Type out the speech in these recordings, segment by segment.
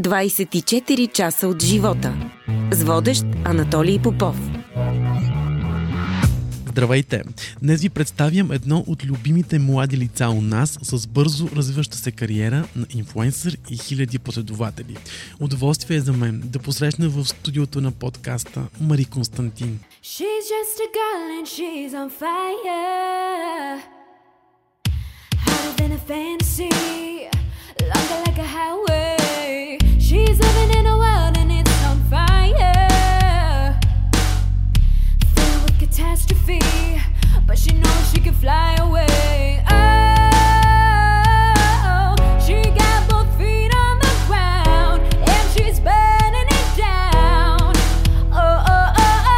24 часа от живота. С водещ Анатолий Попов. Здравейте! Днес ви представям едно от любимите млади лица у нас с бързо развиваща се кариера на инфлуенсър и хиляди последователи. Удоволствие е за мен да посрещна в студиото на подкаста Мари Константин. She's just a girl and she's on fire Hotter than a fantasy Longer like a highway fly away Oh, she got both feet on the ground And she's burning it down Oh, oh, oh, oh,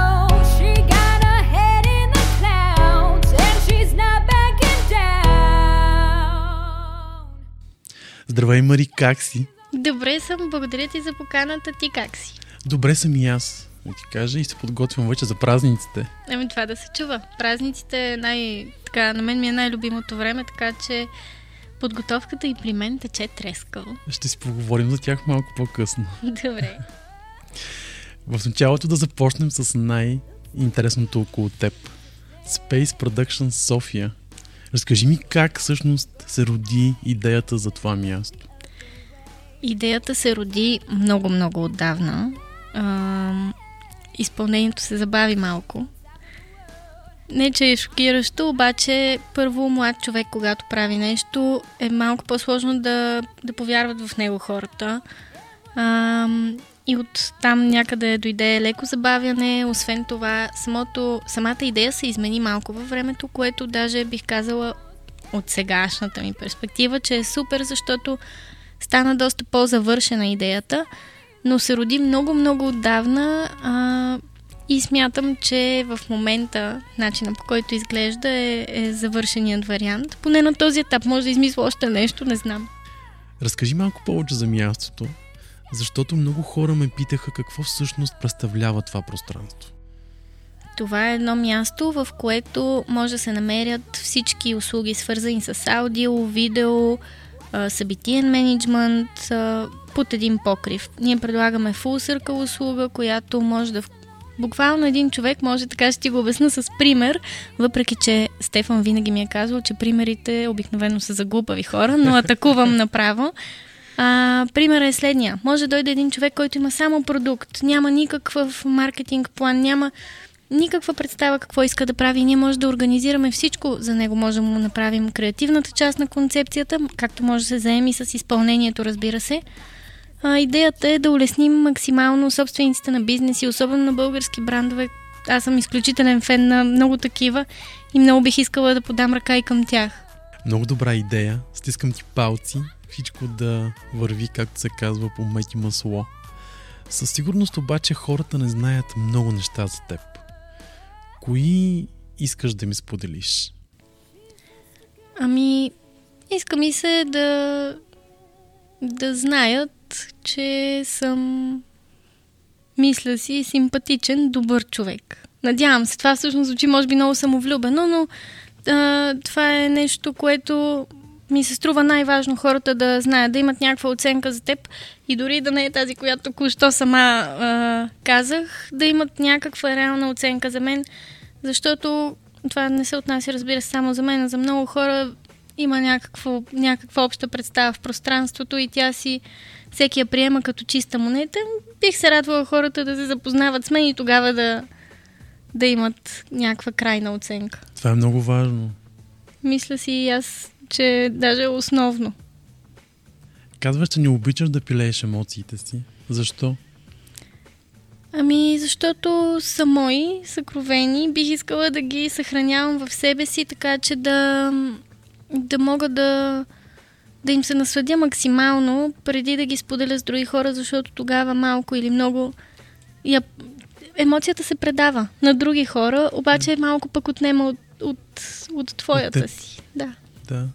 oh She got her head in the clouds And she's not backing down Здравей, Мари, как си? Добре съм, благодаря ти за поканата. Ти как си? Добре съм и аз, да ти кажа, и се подготвям вече за празниците. Ами това да се чува. Празниците е най... Така, на мен ми е най-любимото време, така че подготовката и при мен тече трескаво. Ще си поговорим за тях малко по-късно. Добре. В началото да започнем с най-интересното около теб. Space Production София. Разкажи ми как всъщност се роди идеята за това място. Идеята се роди много-много отдавна. Изпълнението се забави малко. Не, че е шокиращо, обаче първо млад човек, когато прави нещо, е малко по-сложно да, да повярват в него хората. А, и от там някъде дойде леко забавяне. Освен това, самото, самата идея се измени малко във времето, което даже бих казала от сегашната ми перспектива, че е супер, защото стана доста по-завършена идеята, но се роди много-много отдавна а, и смятам, че в момента начина по който изглежда е, е завършеният вариант. Поне на този етап може да измисля още нещо, не знам. Разкажи малко повече за мястото, защото много хора ме питаха какво всъщност представлява това пространство. Това е едно място, в което може да се намерят всички услуги, свързани с аудио, видео, а, събитиен менеджмент а, под един покрив. Ние предлагаме full circle услуга, която може да... Буквално един човек може, така ще ти го обясна с пример, въпреки че Стефан винаги ми е казвал, че примерите обикновено са за глупави хора, но атакувам направо. А, примерът е следния. Може да дойде един човек, който има само продукт, няма никакъв маркетинг план, няма никаква представа какво иска да прави. Ние може да организираме всичко за него. Може да му направим креативната част на концепцията, както може да се заеми с изпълнението, разбира се. А, идеята е да улесним максимално собствениците на бизнеси, особено на български брандове. Аз съм изключителен фен на много такива и много бих искала да подам ръка и към тях. Много добра идея. Стискам ти палци. Всичко да върви, както се казва, по мет и масло. Със сигурност обаче хората не знаят много неща за теб. Кои искаш да ми споделиш? Ами, иска ми се да, да знаят, че съм, мисля си, симпатичен, добър човек. Надявам се. Това всъщност звучи, може би, много самовлюбено, но а, това е нещо, което ми се струва най-важно хората да знаят, да имат някаква оценка за теб и дори да не е тази, която току-що сама а, казах, да имат някаква реална оценка за мен, защото това не се отнася, разбира се, само за мен, а за много хора има някакво, някаква обща представа в пространството и тя си всеки я приема като чиста монета. Бих се радвала хората да се запознават с мен и тогава да, да имат някаква крайна оценка. Това е много важно. Мисля си и аз, че даже е основно. Казваш, че не обичаш да пилееш емоциите си. Защо? Ами, защото са мои, съкровени. Бих искала да ги съхранявам в себе си, така че да, да мога да, да им се насладя максимално, преди да ги споделя с други хора, защото тогава малко или много я, емоцията се предава на други хора, обаче малко пък отнема от, от, от твоята теб. си. Да. Да.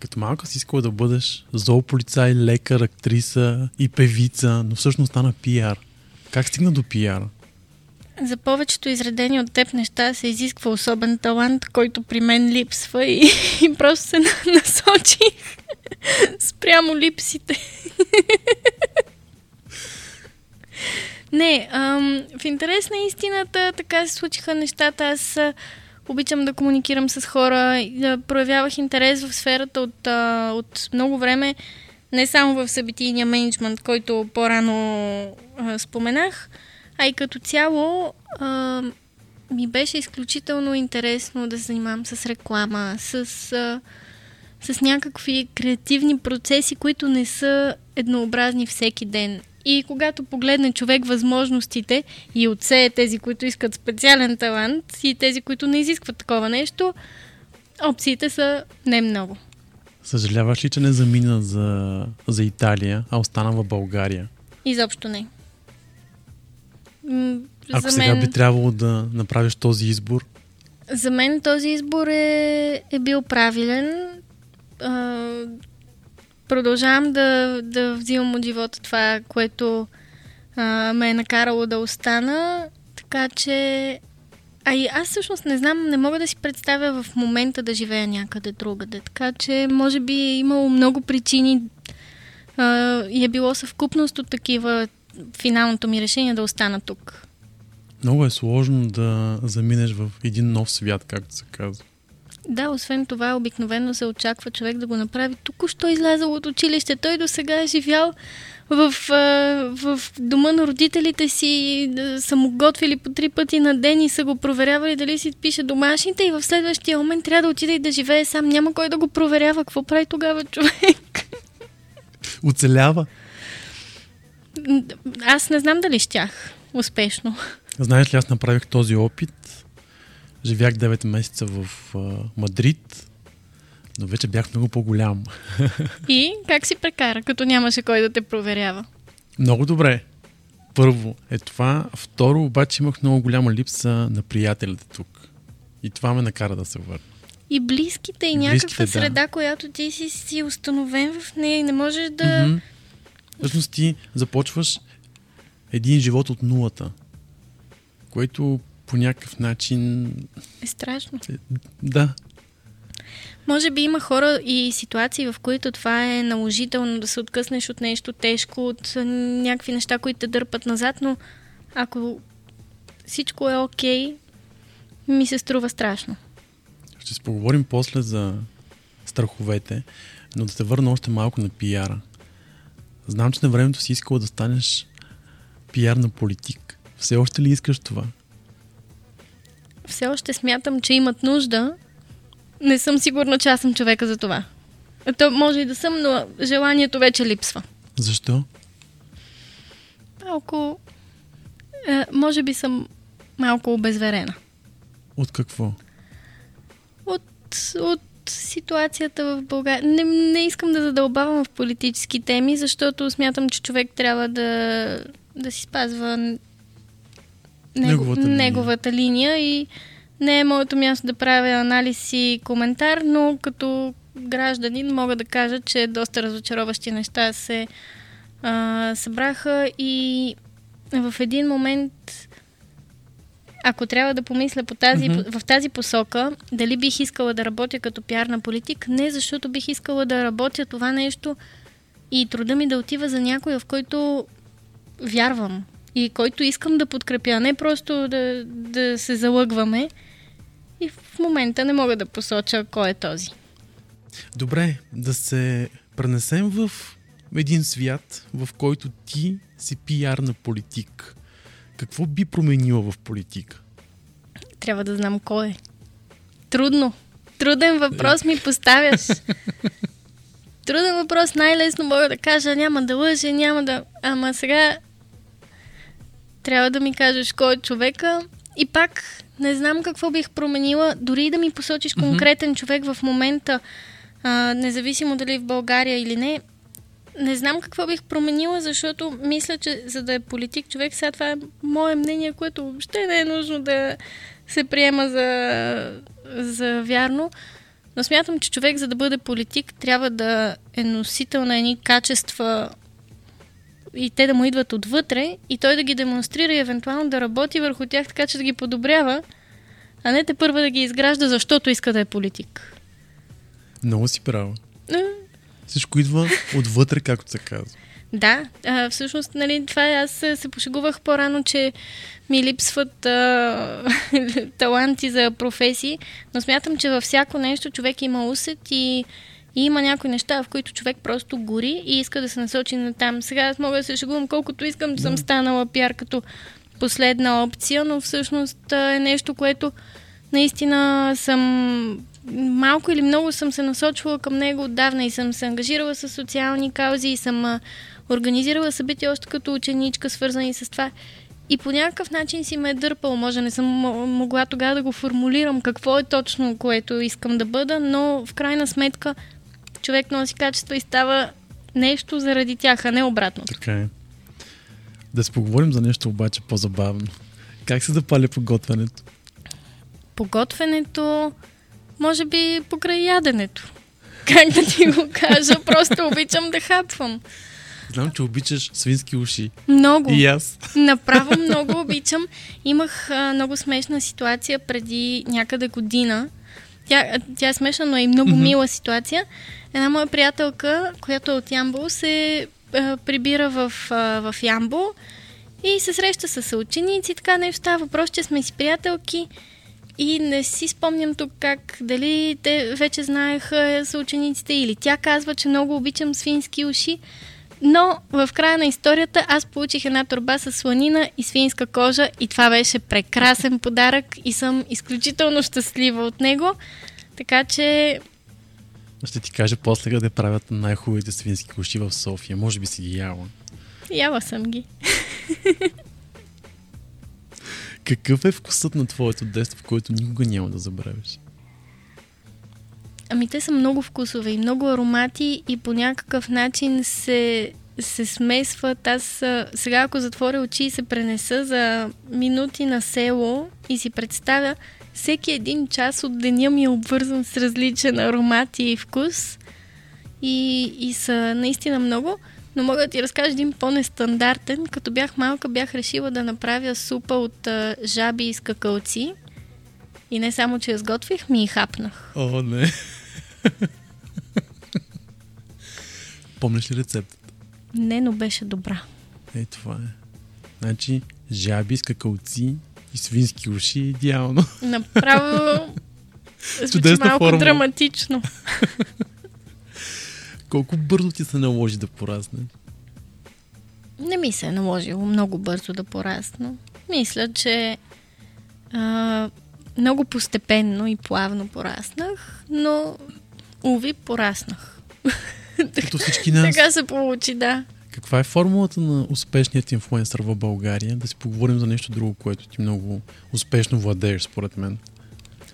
Като малка си искала да бъдеш зоополицай, лекар, актриса и певица, но всъщност стана пиар. Как стигна до пиара? За повечето изредени от теб неща се изисква особен талант, който при мен липсва и, и просто се на- насочих Спрямо липсите. Не, ам, в интерес на истината така се случиха нещата. Аз обичам да комуникирам с хора, да проявявах интерес в сферата от, а, от много време, не само в събитийния менеджмент, който по-рано а, споменах, а и като цяло а, ми беше изключително интересно да се занимавам с реклама, с, а, с някакви креативни процеси, които не са еднообразни всеки ден. И когато погледне човек възможностите и отсее тези, които искат специален талант и тези, които не изискват такова нещо, опциите са не много. Съжаляваш ли, че не замина за, за Италия, а остана в България? Изобщо не. Ако за сега мен... би трябвало да направиш този избор? За мен този избор е, е бил правилен. А, продължавам да, да взимам от живота това, което а, ме е накарало да остана. Така че. А и аз всъщност не знам, не мога да си представя в момента да живея някъде другаде. Така че, може би е имало много причини а, и е било съвкупност от такива финалното ми решение да остана тук. Много е сложно да заминеш в един нов свят, както се казва. Да, освен това, обикновено се очаква човек да го направи току-що излязъл от училище. Той до сега е живял в, в дома на родителите си, са му готвили по три пъти на ден и са го проверявали дали си пише домашните и в следващия момент трябва да отиде и да живее сам. Няма кой да го проверява. Какво прави тогава човек? Оцелява. Аз не знам дали щях успешно. Знаеш ли, аз направих този опит. Живях 9 месеца в а, Мадрид, но вече бях много по-голям. И как си прекара, като нямаше кой да те проверява? Много добре. Първо е това. Второ, обаче имах много голяма липса на приятелите тук. И това ме накара да се върна. И близките, и, и някаква близките, среда, да. която ти си, си установен в нея и не можеш да... Mm-hmm. Всъщност ти започваш един живот от нулата, което по някакъв начин... Е страшно. Да. Може би има хора и ситуации, в които това е наложително да се откъснеш от нещо тежко, от някакви неща, които те дърпат назад, но ако всичко е окей, okay, ми се струва страшно. Ще се поговорим после за страховете, но да се върна още малко на пиара. Знам, че на времето си искала да станеш пиар на политик. Все още ли искаш това? Все още смятам, че имат нужда. Не съм сигурна, че аз съм човека за това. То може и да съм, но желанието вече липсва. Защо? Малко... Е, може би съм малко обезверена. От какво? От, от ситуацията в България. Не, не искам да задълбавам в политически теми, защото смятам, че човек трябва да, да си спазва него, неговата, линия. неговата линия и не е моето място да правя анализ и коментар, но като гражданин мога да кажа, че доста разочароващи неща се а, събраха и в един момент ако трябва да помисля по тази, mm-hmm. в тази посока, дали бих искала да работя като пиарна политик, не защото бих искала да работя това нещо и труда ми да отива за някой, в който вярвам и който искам да подкрепя, не просто да, да се залъгваме. И в момента не мога да посоча кой е този. Добре, да се пренесем в един свят, в който ти си пиарна политик. Какво би променила в политика? Трябва да знам кой е. Трудно. Труден въпрос ми поставяш. Труден въпрос, най-лесно мога да кажа, няма да лъжа, няма да... Ама сега трябва да ми кажеш кой е човека и пак не знам какво бих променила, дори да ми посочиш конкретен mm-hmm. човек в момента, а, независимо дали в България или не, не знам какво бих променила, защото мисля, че за да е политик човек, сега това е мое мнение, което въобще не е нужно да се приема за, за вярно. Но смятам, че човек, за да бъде политик, трябва да е носител на едни качества и те да му идват отвътре и той да ги демонстрира и евентуално да работи върху тях така, че да ги подобрява, а не те първа да ги изгражда, защото иска да е политик. Много си права. Всичко идва отвътре, както се казва. Да, а, всъщност, нали, това е, аз се пошегувах по-рано, че ми липсват а, таланти за професии, но смятам, че във всяко нещо човек има усет и, и има някои неща, в които човек просто гори и иска да се насочи на там. Сега аз мога да се шегувам колкото искам, да. съм станала пиар като последна опция, но всъщност е нещо, което наистина съм малко или много съм се насочвала към него отдавна и съм се ангажирала с социални каузи и съм организирала събития още като ученичка, свързани с това. И по някакъв начин си ме е дърпал. Може не съм могла тогава да го формулирам какво е точно, което искам да бъда, но в крайна сметка човек носи качества и става нещо заради тях, а не обратно. Така е. Да си поговорим за нещо обаче по-забавно. Как се запали поготвянето? Поготвянето, може би покрай яденето. Как да ти го кажа? Просто обичам да хапвам. Знам, че обичаш свински уши. Много. И аз. Направо много обичам. Имах а, много смешна ситуация преди някъде година. Тя, тя е смешна, но е и много mm-hmm. мила ситуация. Една моя приятелка, която е от Ямбол, се а, прибира в, а, в Ямбол и се среща с ученици. Така нещо става въпрос, че сме си приятелки. И не си спомням тук как, дали те вече знаеха съучениците или тя казва, че много обичам свински уши. Но в края на историята аз получих една турба с сланина и свинска кожа и това беше прекрасен подарък и съм изключително щастлива от него. Така че... Ще ти кажа после къде правят най-хубавите свински уши в София. Може би си ги яла. Яла съм ги. Какъв е вкусът на твоето детство, който никога няма да забравиш? Ами те са много вкусове и много аромати и по някакъв начин се, се смесват. Аз сега ако затворя очи и се пренеса за минути на село и си представя всеки един час от деня ми е обвързан с различен аромат и вкус и, и са наистина много. Но мога да ти разкажа един по-нестандартен. Като бях малка, бях решила да направя супа от а, жаби и скакалци. И не само, че я сготвих, ми и хапнах. О, не. Помниш ли рецептата? Не, но беше добра. Е, това е. Значи, жаби, скакалци и свински уши идеално. Направо звучи малко формула. драматично. Колко бързо ти се наложи да порасне? Не ми се е наложило много бързо да порасна. Мисля, че а, много постепенно и плавно пораснах, но уви пораснах. Като всички нас. така се получи, да. Каква е формулата на успешният инфлуенсър в България? Да си поговорим за нещо друго, което ти много успешно владееш, според мен.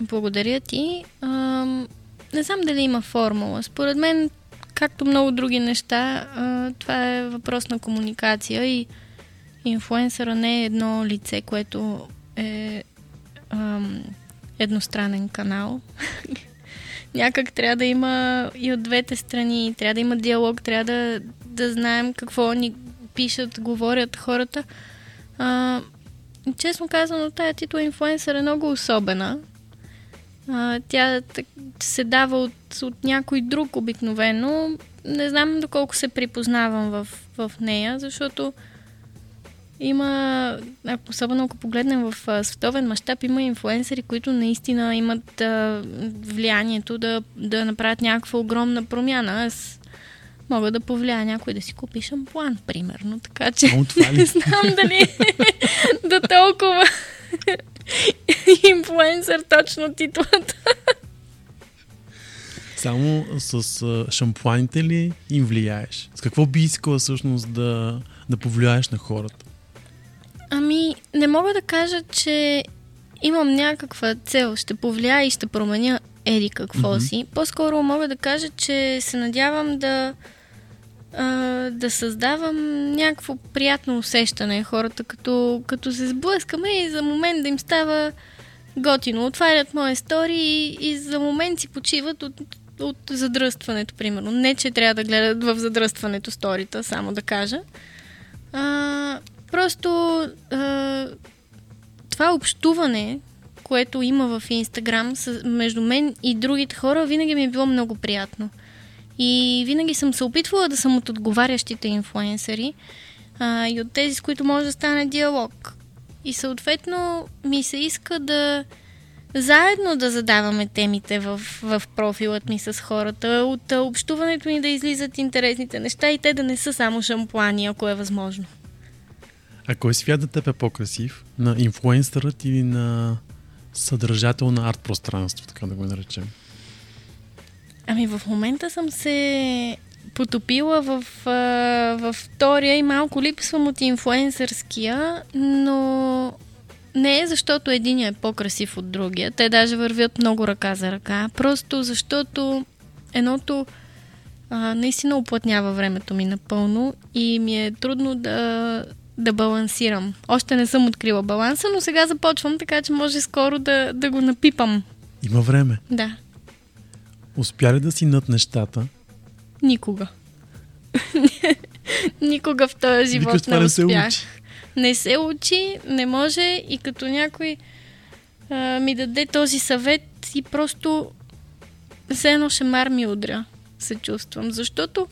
Благодаря ти. Ам, не знам дали има формула. Според мен както много други неща, а, това е въпрос на комуникация и инфлуенсъра не е едно лице, което е ам, едностранен канал. Някак трябва да има и от двете страни, трябва да има диалог, трябва да, да знаем какво ни пишат, говорят хората. А, честно казано, тая титла инфлуенсър е много особена. А, тя се дава от, от някой друг обикновено. Не знам доколко се припознавам в, в нея, защото има, особено ако погледнем в световен мащаб, има инфлуенсъри, които наистина имат а, влиянието да, да направят някаква огромна промяна. Аз мога да повлия някой да си купи шампуан, примерно. Така че не знам дали до толкова инфлуенсър точно титлата. Само с а, шампуаните ли им влияеш? С какво би искала всъщност да, да повлияеш на хората? Ами, не мога да кажа, че имам някаква цел, ще повлия и ще променя еди какво mm-hmm. си. По-скоро мога да кажа, че се надявам да а, да създавам някакво приятно усещане хората, като, като се сблъскаме и за момент да им става готино. Отварят мои стори и, и за момент си почиват от, от задръстването, примерно. Не, че трябва да гледат в задръстването сторита, само да кажа. А, просто а, това общуване, което има в Инстаграм между мен и другите хора, винаги ми е било много приятно. И винаги съм се опитвала да съм от отговарящите инфлуенсъри а, и от тези, с които може да стане диалог. И съответно ми се иска да заедно да задаваме темите в, в профилът ми с хората, от общуването ни да излизат интересните неща и те да не са само шампуани, ако е възможно. А кой свят да теб е по-красив? На инфлуенсърът или на съдържател на арт пространство, така да го наречем? Ами в момента съм се потопила в, във втория и малко липсвам от инфлуенсърския, но не е защото един е по-красив от другия. Те даже вървят много ръка за ръка. Просто защото едното а, наистина оплътнява времето ми напълно и ми е трудно да, да балансирам. Още не съм открила баланса, но сега започвам, така че може скоро да, да го напипам. Има време. Да. Успя ли да си над нещата? Никога. Никога в този живот Викаш, не, не успях. Се учи. Не се учи, не може и като някой а, ми даде този съвет и просто все едно шемар ми удря, се чувствам. Защото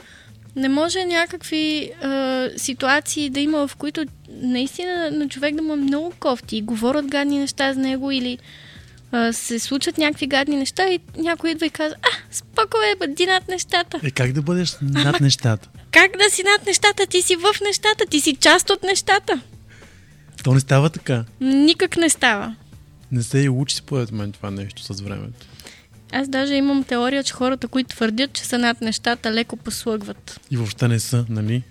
не може някакви а, ситуации да има, в които наистина на човек да му е много кофти и говорят гадни неща за него или а, се случват някакви гадни неща и някой идва и казва, а, споко е, бъди над нещата. Е, как да бъдеш над нещата? Как да си над нещата? Ти си в нещата, ти си част от нещата. То не става така. Никак не става. Не се и учи според мен това нещо с времето. Аз даже имам теория, че хората, които твърдят, че са над нещата, леко послъгват. И въобще не са, нали?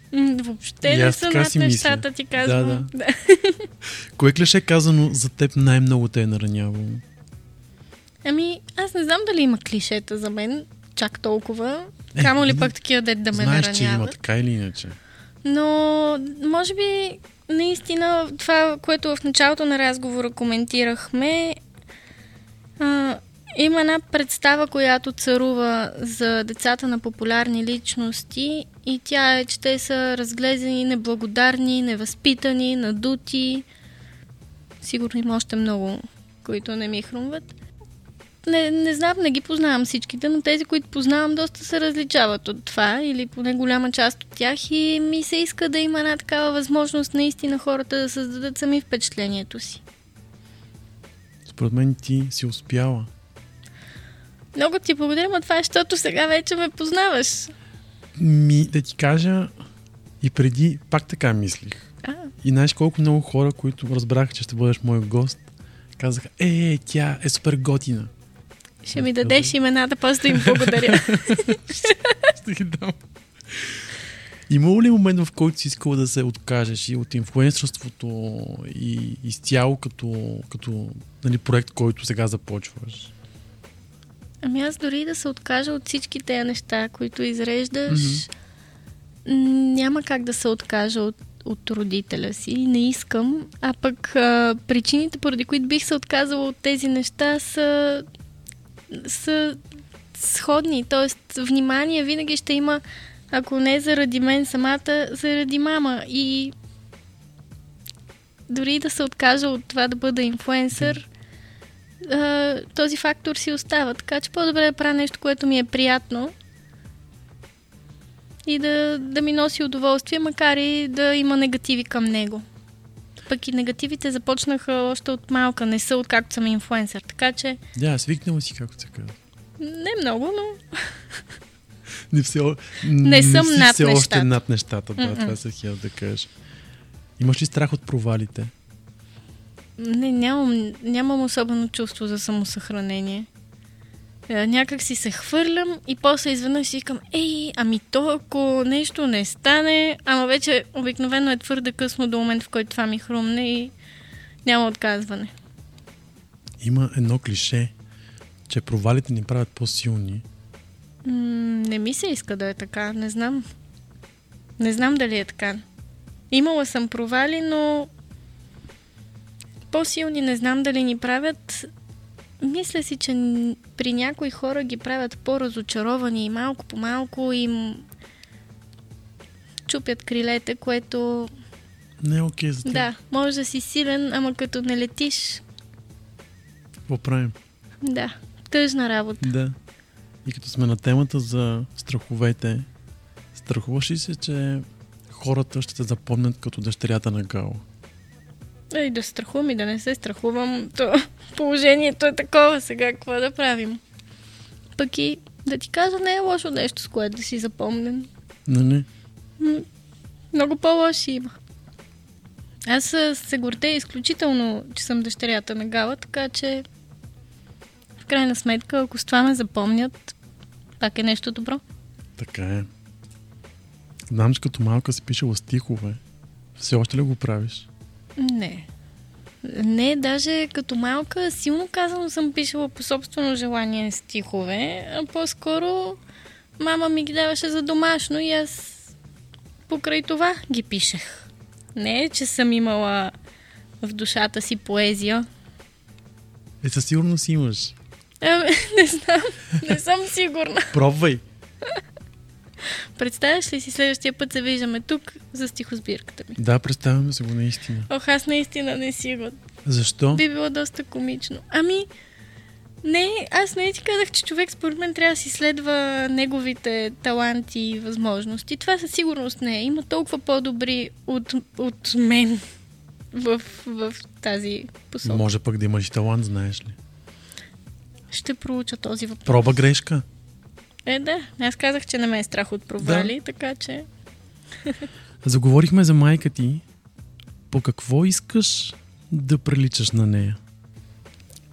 Въобще не са над нещата, мисля. ти казвам. Да, да. Кое клише казано за теб най-много те е наранявало? Ами, аз не знам дали има клишета за мен, чак толкова. Е, Камо ли пък такива дет да ме знаеш, нараняват. че има така или иначе. Но, може би, наистина, това, което в началото на разговора коментирахме, а, има една представа, която царува за децата на популярни личности и тя е, че те са разглезени, неблагодарни, невъзпитани, надути. Сигурно има още много, които не ми хрумват. Не, не знам, не ги познавам всичките, но тези, които познавам, доста се различават от това или поне голяма част от тях и ми се иска да има една такава възможност наистина хората да създадат сами впечатлението си. Според мен ти си успяла. Много ти благодаря, но това е, защото сега вече ме познаваш. Ми, да ти кажа, и преди пак така мислих. А. И знаеш колко много хора, които разбраха, че ще бъдеш мой гост, казаха, е, е, тя е супер готина. Ще ми дадеш имената, после да им благодаря. ще ги дам. Имало ли момент, в който си искала да се откажеш и от инфлуенсърството и изцяло като, като нали, проект, който сега започваш? Ами аз дори да се откажа от всички тези неща, които изреждаш, mm-hmm. няма как да се откажа от, от родителя си. Не искам. А пък а, причините, поради които бих се отказала от тези неща, са са сходни. Тоест, внимание винаги ще има, ако не заради мен самата, заради мама. И дори да се откажа от това да бъда инфуенсър, този фактор си остава. Така че по-добре да правя нещо, което ми е приятно и да, да ми носи удоволствие, макар и да има негативи към него. Пък и негативите започнаха още от малка, не са откакто съм инфуенсър, така че... Да, свикнала си, както се казва. Не много, но... не, все, не, не съм си над все нещата. още над нещата, да, Mm-mm. това се хил да кажеш. Имаш ли страх от провалите? Не, нямам, нямам особено чувство за самосъхранение. Е, някак си се хвърлям и после изведнъж си викам, ей, ами то ако нещо не стане, ама вече обикновено е твърде късно до момент, в който това ми хрумне и няма отказване. Има едно клише, че провалите ни правят по-силни. М- не ми се иска да е така, не знам. Не знам дали е така. Имала съм провали, но по-силни не знам дали ни правят. Мисля си, че при някои хора ги правят по-разочаровани и малко по малко им чупят крилете, което... Не е окей okay за теб. Да, може да си силен, ама като не летиш... Какво правим? Да, тъжна работа. Да. И като сме на темата за страховете, страхуваш ли се, че хората ще те запомнят като дъщерята на Гао? Ей, да страхувам и да не се страхувам, то положението е такова сега, какво да правим? Пък и да ти кажа, не е лошо нещо, с което да си запомнен. Нали? М, Много по-лоши има. Аз се гордея изключително, че съм дъщерята на Гала, така че в крайна сметка, ако с това ме запомнят, пак е нещо добро. Така е. Знам, че като малка си пишела стихове. Все още ли го правиш? Не. Не, даже като малка, силно казано съм пишела по собствено желание стихове, а по-скоро мама ми ги даваше за домашно и аз покрай това ги пишех. Не, че съм имала в душата си поезия. Е, със сигурност имаш. Ами, не знам, не съм сигурна. Пробвай. Представяш ли си следващия път се виждаме тук за стихосбирката ми? Да, представяме се го наистина. Ох, аз наистина не си го Защо? Би било доста комично. Ами, не, аз не ти казах, че човек според мен трябва да си следва неговите таланти и възможности. Това със сигурност не е. Има толкова по-добри от, от мен в, в тази посока. Може пък да имаш и талант, знаеш ли. Ще проуча този въпрос. Проба грешка. Е, да. Аз казах, че не ме е страх от провали, да. така че... Заговорихме за майка ти. По какво искаш да приличаш на нея?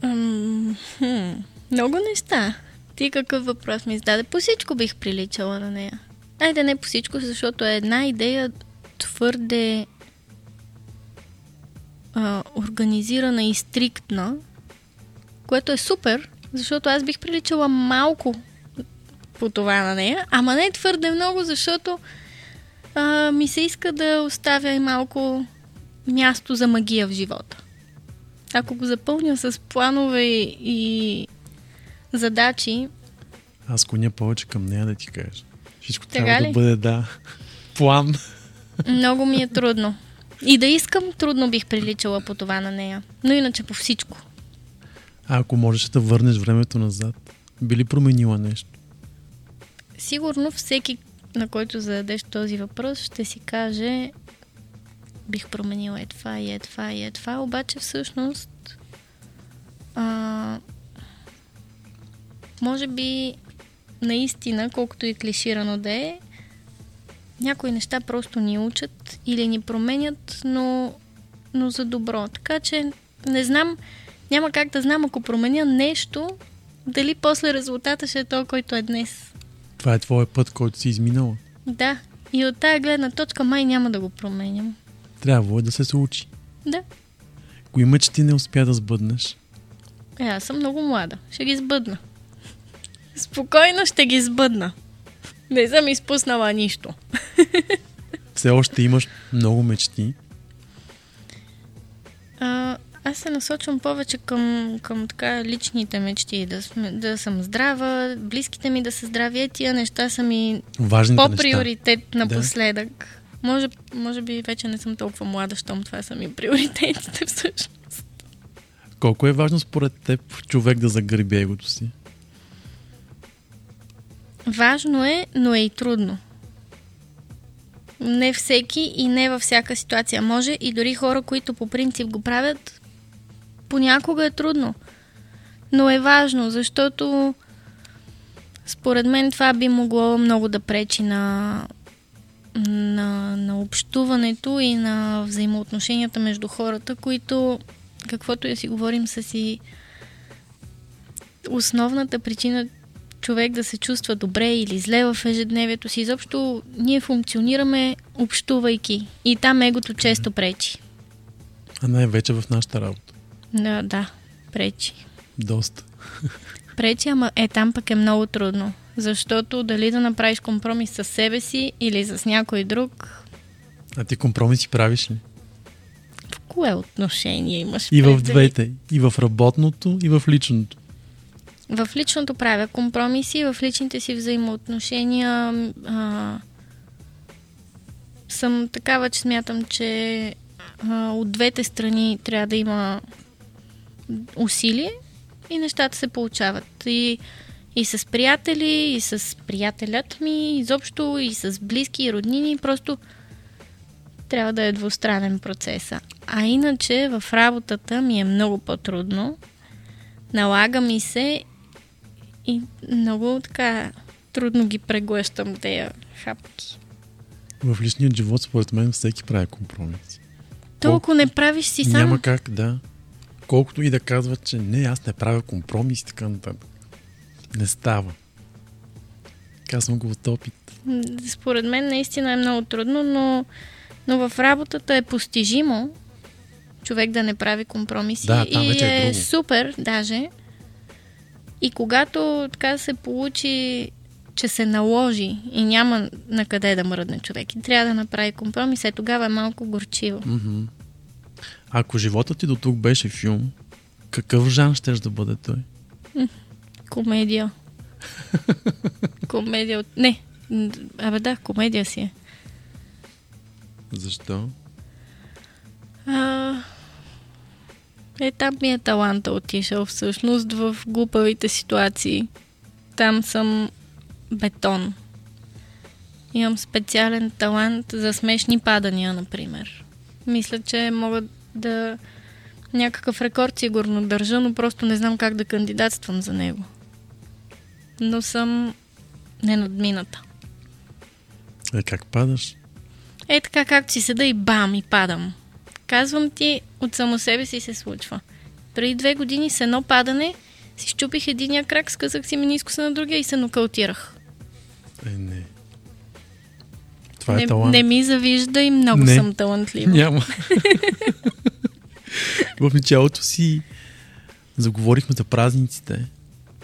Ам, хм, много неща. Ти какъв въпрос ми зададе? По всичко бих приличала на нея. Айде не по всичко, защото е една идея твърде а, организирана и стриктна, което е супер, защото аз бих приличала малко по това на нея, ама не твърде много, защото а, ми се иска да оставя и малко място за магия в живота. Ако го запълня с планове и, задачи, Аз коня повече към нея да ти кажа. Всичко трябва ли? да бъде, да. План. много ми е трудно. И да искам, трудно бих приличала по това на нея. Но иначе по всичко. А ако можеш да върнеш времето назад, би ли променила нещо? Сигурно всеки, на който зададеш този въпрос, ще си каже бих променила е това и е това и е това, обаче всъщност а, може би наистина, колкото и клиширано да е, някои неща просто ни учат или ни променят, но, но за добро. Така че не знам, няма как да знам, ако променя нещо, дали после резултата ще е то, който е днес. Това е твоя път, който си изминала. Да, и от тая гледна точка май няма да го променям. Трябва е да се случи. Да. Кои мечти не успя да сбъднеш? Е, аз съм много млада. Ще ги сбъдна. Спокойно ще ги сбъдна. Не съм изпуснала нищо. Все още имаш много мечти. А, аз се насочвам повече към, към така личните мечти. Да, сме, да съм здрава, близките ми да са здрави. Е, тия неща са ми Важните неща. по-приоритет напоследък. Може, може би вече не съм толкова млада, щом това са ми приоритетите всъщност. Колко е важно според теб човек да загърби егото си? Важно е, но е и трудно. Не всеки и не във всяка ситуация може и дори хора, които по принцип го правят, понякога е трудно. Но е важно, защото според мен това би могло много да пречи на, на, на общуването и на взаимоотношенията между хората, които, каквото и си говорим, са си основната причина човек да се чувства добре или зле в ежедневието си. Изобщо ние функционираме общувайки и там егото често пречи. А най-вече в нашата работа. Да, да, пречи. Доста. Пречи, ама е там пък е много трудно. Защото дали да направиш компромис с себе си или с някой друг, А ти компромиси правиш ли? в кое отношение имаш И в двете. И в работното, и в личното. В личното правя компромиси, в личните си взаимоотношения а, съм такава, че смятам, че а, от двете страни трябва да има усилие и нещата се получават. И, И с приятели, и с приятелят ми, изобщо, и с близки и роднини. Просто трябва да е двустранен процеса. А иначе в работата ми е много по-трудно. Налага ми се и много така трудно ги преглъщам тези хапки. В личният живот, според мен, всеки прави компромис. Толкова не правиш си сам. Няма как, да. Колкото и да казват, че не, аз не правя компромис и така нататък. Не става. Казвам го от опит. Според мен наистина е много трудно, но, но в работата е постижимо човек да не прави компромиси. Да, и е е друго. супер, даже. И когато така се получи, че се наложи и няма на къде да мръдне човек и трябва да направи компромис, е тогава е малко горчиво. Мгм. Ако животът ти до тук беше филм, какъв жан ще да бъде той? Комедия. комедия от... Не, абе да, комедия си е. Защо? А, е, там ми е таланта отишъл всъщност в глупавите ситуации. Там съм бетон. Имам специален талант за смешни падания, например. Мисля, че мога да... Някакъв рекорд сигурно държа, но просто не знам как да кандидатствам за него. Но съм ненадмината. Е, как падаш? Е така, както си седа и бам, и падам. Казвам ти, от само себе си се случва. Преди две години с едно падане си щупих единия крак, скъсах си менискуса на другия и се нокаутирах. Е, не. Това е не, талант. не ми завижда и много Не. съм талантлива. Няма. в началото си заговорихме за празниците.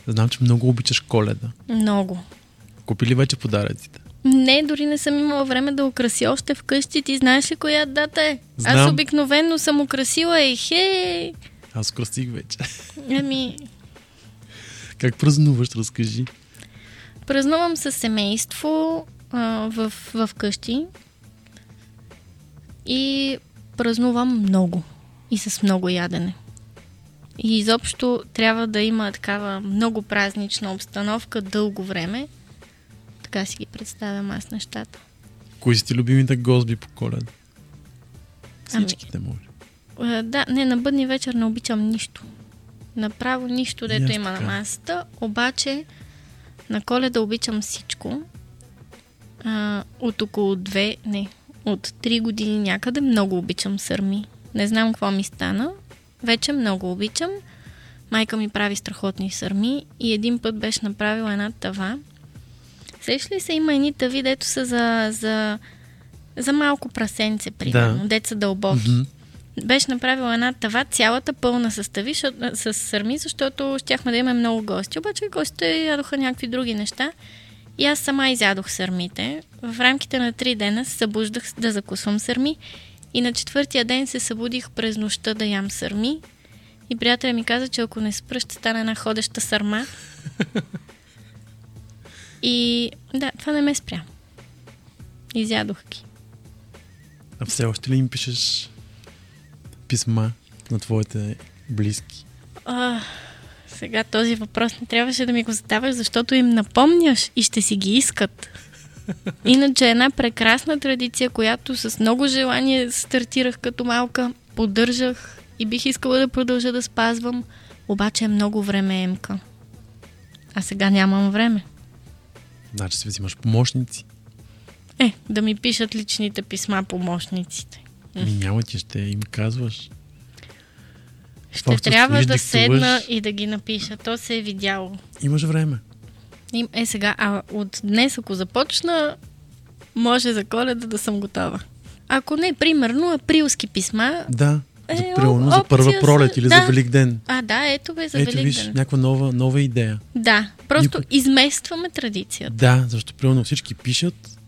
Знам, че много обичаш коледа. Много. Купи ли вече подаръците? Не, дори не съм имала време да украси още вкъщи. Ти знаеш ли коя дата е? Аз Знам. обикновенно съм украсила и хей. Аз кръстих вече. Ами, Как празнуваш, разкажи. Празнувам със семейство а, в, в къщи и празнувам много и с много ядене. И изобщо трябва да има такава много празнична обстановка дълго време. Така си ги представям аз нещата. Кои са ти любимите госби по коледа? Ами- Всичките може. А, да, не, на бъдни вечер не обичам нищо. Направо нищо, дето има на така. масата. Обаче на коледа обичам всичко. А, от около две, не, от три години някъде много обичам сърми. Не знам какво ми стана. Вече много обичам. Майка ми прави страхотни сърми и един път беше направила една тава. Сеш ли се, има едни тави, дето са за, за, за малко прасенце, примерно, Да. деца дълбоки. Мгм. Беше направила една тава, цялата пълна с тави, с сърми, защото щяхме да имаме много гости. Обаче гостите ядоха някакви други неща. И аз сама изядох сърмите. В рамките на три дена се събуждах да закусвам сърми. И на четвъртия ден се събудих през нощта да ям сърми. И приятеля ми каза, че ако не спра, ще стане една ходеща сърма. И да, това не ме спря. Изядох ги. А все още ли им пишеш писма на твоите близки? А, сега този въпрос не трябваше да ми го задаваш, защото им напомняш и ще си ги искат. Иначе една прекрасна традиция, която с много желание стартирах като малка, поддържах и бих искала да продължа да спазвам, обаче е много време емка. А сега нямам време. Значи си взимаш помощници. Е, да ми пишат личните писма помощниците. Ми няма ти, ще им казваш. Ще Просто трябва да диктуваш. седна и да ги напиша. То се е видяло. Имаш време. Е сега, а от днес, ако започна, може за коледа да съм готова. Ако не, примерно, априлски писма. Да. Е, за, примерно, за първа пролет или да. за Велик ден. А, да, ето бе, за Ето виж, Великден. някаква нова, нова идея. Да, просто Никой- изместваме традицията. Да, защото примерно всички пишат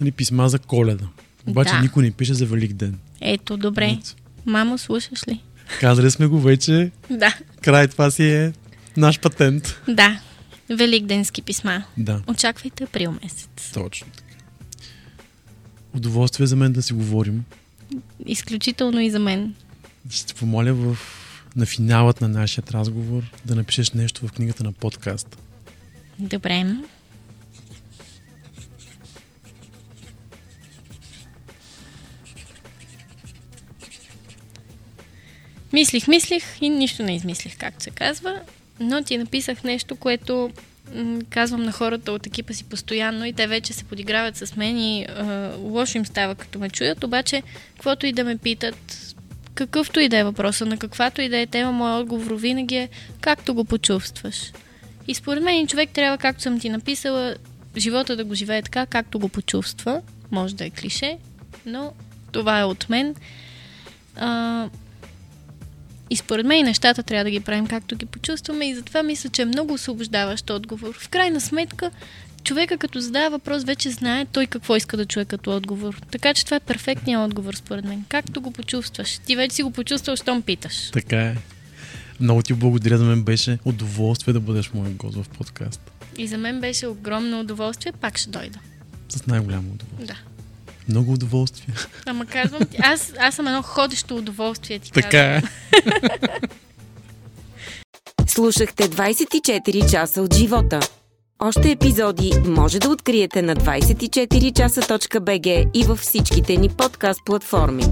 нали, писма за коледа. Обаче Да. никой не пише за Велик ден. Ето, добре. Мамо, слушаш ли? Казали сме го вече. Да. Край, това си е наш патент. Да. Великденски писма. Да, Очаквайте април месец. точно така. Удоволствие за мен да си говорим. Изключително и за мен. Ще те помоля в, на финалът на нашия разговор да напишеш нещо в книгата на подкаст. Добре. Мислих, мислих и нищо не измислих, както се казва, но ти написах нещо, което казвам на хората от екипа си постоянно и те вече се подиграват с мен и а, лошо им става като ме чуят, обаче каквото и да ме питат, какъвто и да е въпроса, на каквато и да е тема, моят отговор винаги е както го почувстваш. И според мен човек трябва, както съм ти написала, живота да го живее така, както го почувства. Може да е клише, но това е от мен. А, и според мен нещата трябва да ги правим както ги почувстваме и затова мисля, че е много освобождаващ отговор. В крайна сметка, човека като задава въпрос, вече знае той какво иска да чуе като отговор. Така че това е перфектният отговор според мен. Както го почувстваш. Ти вече си го почувствал, щом питаш. Така е. Много ти благодаря, за мен беше удоволствие да бъдеш мой гост в подкаст. И за мен беше огромно удоволствие, пак ще дойда. С най-голямо удоволствие. Да. Много удоволствие. Ама казвам ти, аз, аз съм едно ходещо удоволствие, ти Така казвам. е. Слушахте 24 часа от живота. Още епизоди може да откриете на 24часа.bg и във всичките ни подкаст платформи.